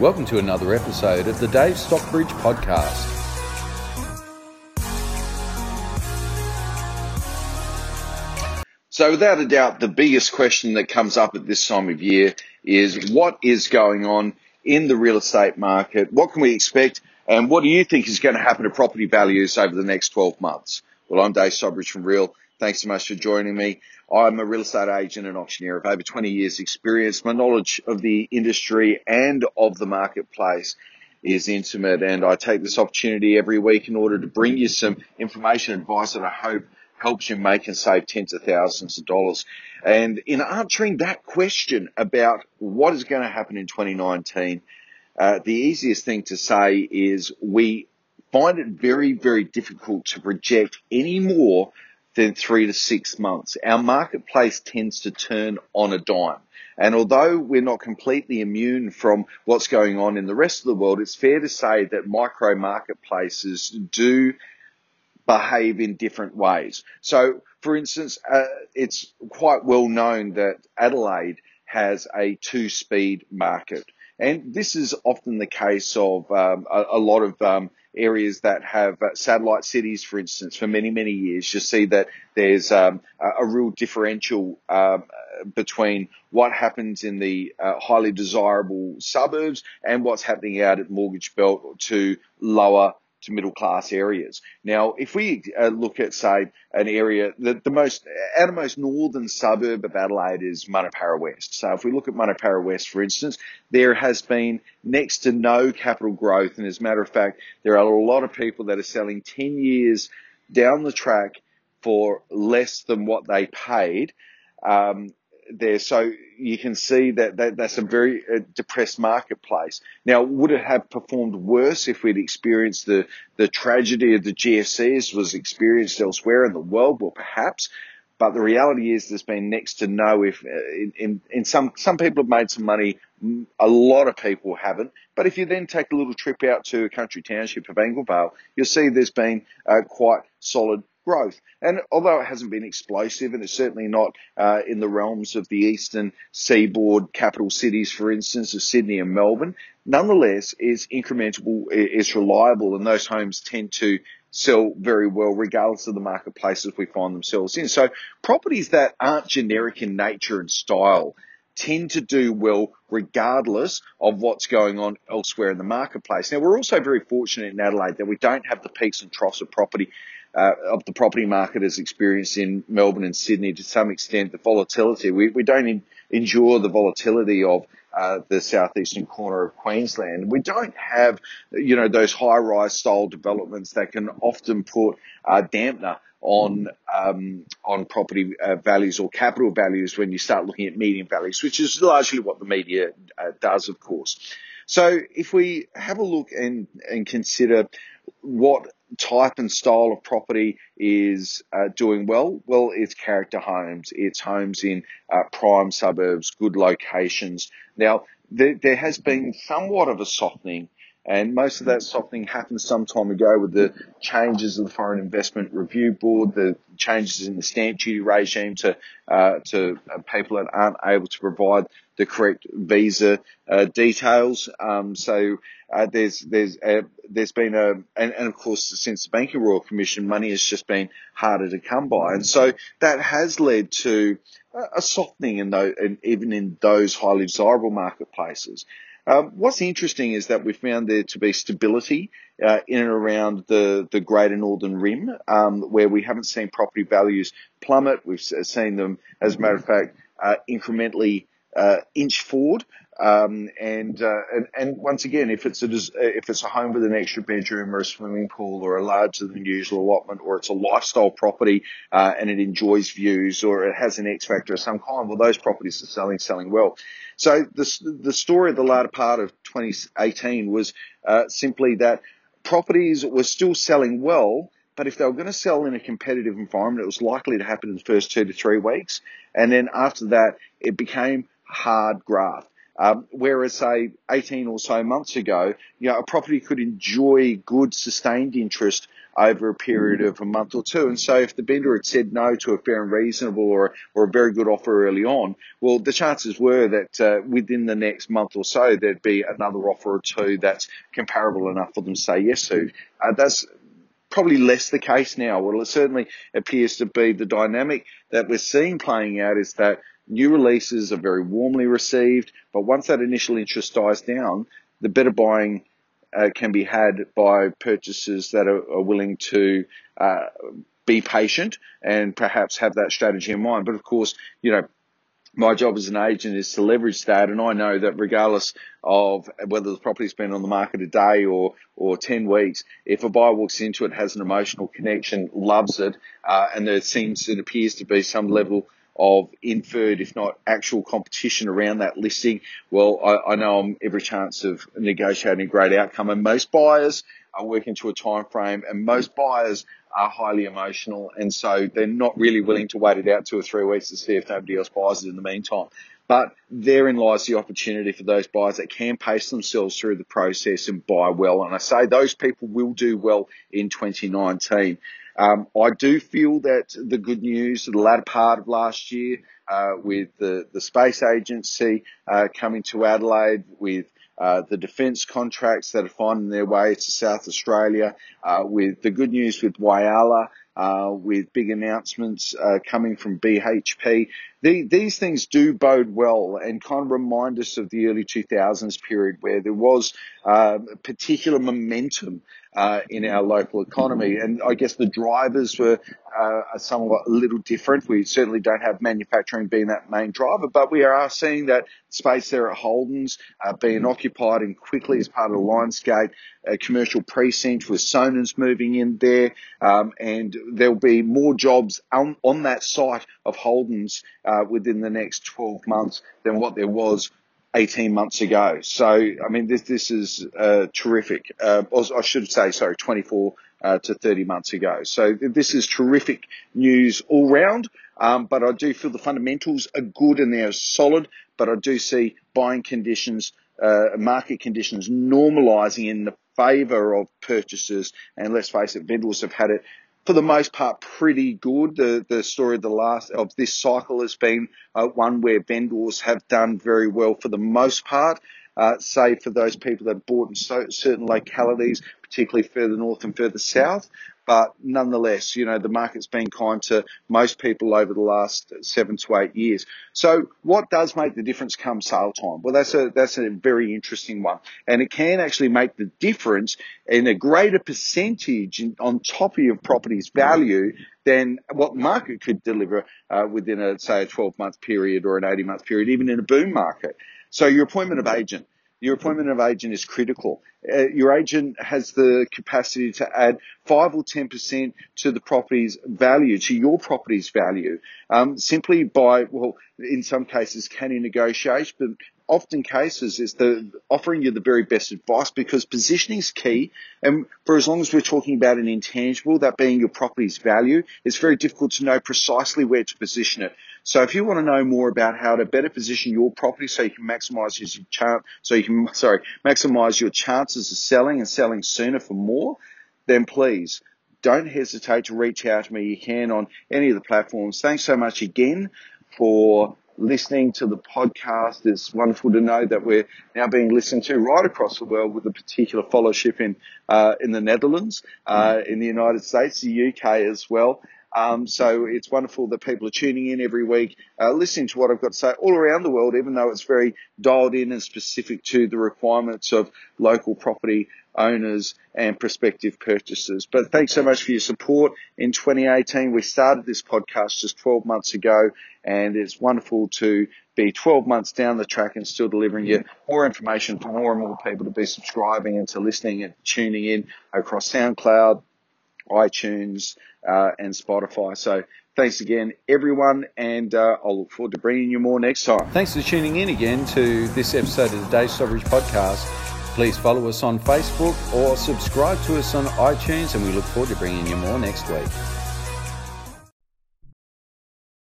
Welcome to another episode of the Dave Stockbridge Podcast. So, without a doubt, the biggest question that comes up at this time of year is what is going on in the real estate market? What can we expect? And what do you think is going to happen to property values over the next 12 months? Well, I'm Dave Stockbridge from Real. Thanks so much for joining me. I'm a real estate agent and auctioneer of over 20 years experience. My knowledge of the industry and of the marketplace is intimate and I take this opportunity every week in order to bring you some information, advice that I hope helps you make and save tens of thousands of dollars. And in answering that question about what is going to happen in 2019, uh, the easiest thing to say is we find it very, very difficult to project any more than three to six months. Our marketplace tends to turn on a dime. And although we're not completely immune from what's going on in the rest of the world, it's fair to say that micro marketplaces do behave in different ways. So, for instance, uh, it's quite well known that Adelaide has a two speed market. And this is often the case of um, a, a, lot of um, areas that have uh, satellite cities, for instance, for many, many years. You see that there's um, a, real differential um, between what happens in the uh, highly desirable suburbs and what's happening out at Mortgage Belt or to lower to middle class areas. Now, if we uh, look at, say, an area, the, the most, outermost northern suburb of Adelaide is Munno Para West. So if we look at Munno Para West, for instance, there has been next to no capital growth. And as a matter of fact, there are a lot of people that are selling 10 years down the track for less than what they paid. Um, there. So you can see that, that that's a very uh, depressed marketplace. Now, would it have performed worse if we'd experienced the, the tragedy of the GFCs was experienced elsewhere in the world? Well, perhaps. But the reality is there's been next to no if uh, in, in, in some, some people have made some money. A lot of people haven't. But if you then take a little trip out to a country township of Angle Vale, you'll see there's been uh, quite solid growth. And although it hasn't been explosive, and it's certainly not uh, in the realms of the eastern seaboard capital cities, for instance, of Sydney and Melbourne, nonetheless is incremental, is reliable, and those homes tend to sell very well regardless of the marketplaces we find themselves in. So properties that aren't generic in nature and style tend to do well regardless of what's going on elsewhere in the marketplace. Now, we're also very fortunate in Adelaide that we don't have the peaks and troughs of property uh, of the property market has experienced in Melbourne and Sydney to some extent, the volatility. We, we don't in, endure the volatility of uh, the southeastern corner of Queensland. We don't have, you know, those high-rise style developments that can often put a dampener on um, on property uh, values or capital values when you start looking at median values, which is largely what the media uh, does, of course. So if we have a look and and consider what type and style of property is uh, doing well? Well, it's character homes. It's homes in uh, prime suburbs, good locations. Now, there, there has been somewhat of a softening and most of that softening happened some time ago with the changes of the Foreign Investment Review Board, the changes in the stamp duty regime to uh, to uh, people that aren't able to provide the correct visa uh, details. Um, so uh, there's there's uh, there's been a and, and, of course since the Banking Royal Commission, money has just been harder to come by, and so that has led to a softening in those, even in those highly desirable marketplaces. Um, what's interesting is that we found there to be stability uh, in and around the, the Greater Northern Rim, um, where we haven't seen property values plummet. We've seen them, as a matter of fact, uh, incrementally uh, inch forward. Um, and, uh, and, and once again, if it's a if it's a home with an extra bedroom or a swimming pool or a larger than usual allotment, or it's a lifestyle property uh, and it enjoys views, or it has an X factor of some kind, well, those properties are selling selling well. So the the story of the latter part of 2018 was uh, simply that properties were still selling well, but if they were going to sell in a competitive environment, it was likely to happen in the first two to three weeks, and then after that, it became hard graft. Um, whereas say 18 or so months ago, you know, a property could enjoy good sustained interest over a period of a month or two. And so if the vendor had said no to a fair and reasonable or, or a very good offer early on, well, the chances were that uh, within the next month or so, there'd be another offer or two that's comparable enough for them to say yes to. Uh, that's probably less the case now. Well, it certainly appears to be the dynamic that we're seeing playing out is that new releases are very warmly received, but once that initial interest dies down, the better buying uh, can be had by purchasers that are, are willing to uh, be patient and perhaps have that strategy in mind. But of course, you know, my job as an agent is to leverage that. And I know that regardless of whether the property's been on the market a day or, or 10 weeks, if a buyer walks into it, has an emotional connection, loves it, uh, and there seems, it appears to be some level of inferred, if not actual competition around that listing, well, I, I know I'm every chance of negotiating a great outcome. And most buyers are working to a time frame and most buyers are highly emotional and so they're not really willing to wait it out two or three weeks to see if nobody else buys it in the meantime. But therein lies the opportunity for those buyers that can pace themselves through the process and buy well. And I say those people will do well in 2019. Um, I do feel that the good news, the latter part of last year, uh, with the, the space agency uh, coming to Adelaide, with uh, the defence contracts that are finding their way to South Australia, uh, with the good news with Whyalla, uh, with big announcements uh, coming from BHP. The, these things do bode well and kind of remind us of the early 2000s period where there was particular momentum uh, in our local economy. And I guess the drivers were uh, somewhat a little different. We certainly don't have manufacturing being that main driver, but we are seeing that space there at Holden's uh, being occupied and quickly as part of the Lionsgate a commercial precinct with Sonnen's moving in there, um, and there'll be more jobs on, on that site of Holden's uh, within the next 12 months than what there was 18 months ago. So, I mean, this, this is uh, terrific. Uh, I should say, sorry, 24 uh, to 30 months ago. So this is terrific news all round. Um, but I do feel the fundamentals are good and they're solid. But I do see buying conditions, uh, market conditions normalising in the favour of purchasers. And let's face it, vendors have had it for the most part, pretty good. The the story of the last of this cycle has been uh, one where vendors have done very well for the most part. Uh, save for those people that bought in so, certain localities, particularly further north and further south. But nonetheless, you know, the market's been kind to most people over the last seven to eight years. So what does make the difference come sale time? Well, that's a, that's a very interesting one. And it can actually make the difference in a greater percentage in, on top of your property's value than what market could deliver uh, within a, say, a 12 month period or an 80 month period, even in a boom market. So your appointment of agent your appointment of agent is critical. Uh, your agent has the capacity to add five or ten percent to the property's value, to your property's value, um, simply by well, in some cases, can he negotiate? But often cases is the offering you the very best advice because positioning is key. And for as long as we're talking about an intangible, that being your property's value, it's very difficult to know precisely where to position it. So if you want to know more about how to better position your property so you can maximize your chance, so you can, sorry, maximize your chances of selling and selling sooner for more, then please don't hesitate to reach out to me. You can on any of the platforms. Thanks so much again for listening to the podcast. It's wonderful to know that we're now being listened to right across the world with a particular fellowship in uh, in the Netherlands, uh, in the United States, the UK as well. Um, so it's wonderful that people are tuning in every week, uh, listening to what I've got to say all around the world, even though it's very dialed in and specific to the requirements of local property owners and prospective purchasers. But thanks so much for your support. In 2018, we started this podcast just 12 months ago and it's wonderful to be 12 months down the track and still delivering you more information for more and more people to be subscribing and to listening and tuning in across SoundCloud, iTunes, uh, and Spotify. So thanks again, everyone, and uh, I'll look forward to bringing you more next time. Thanks for tuning in again to this episode of the Dave Stockbridge Podcast. Please follow us on Facebook or subscribe to us on iTunes, and we look forward to bringing you more next week.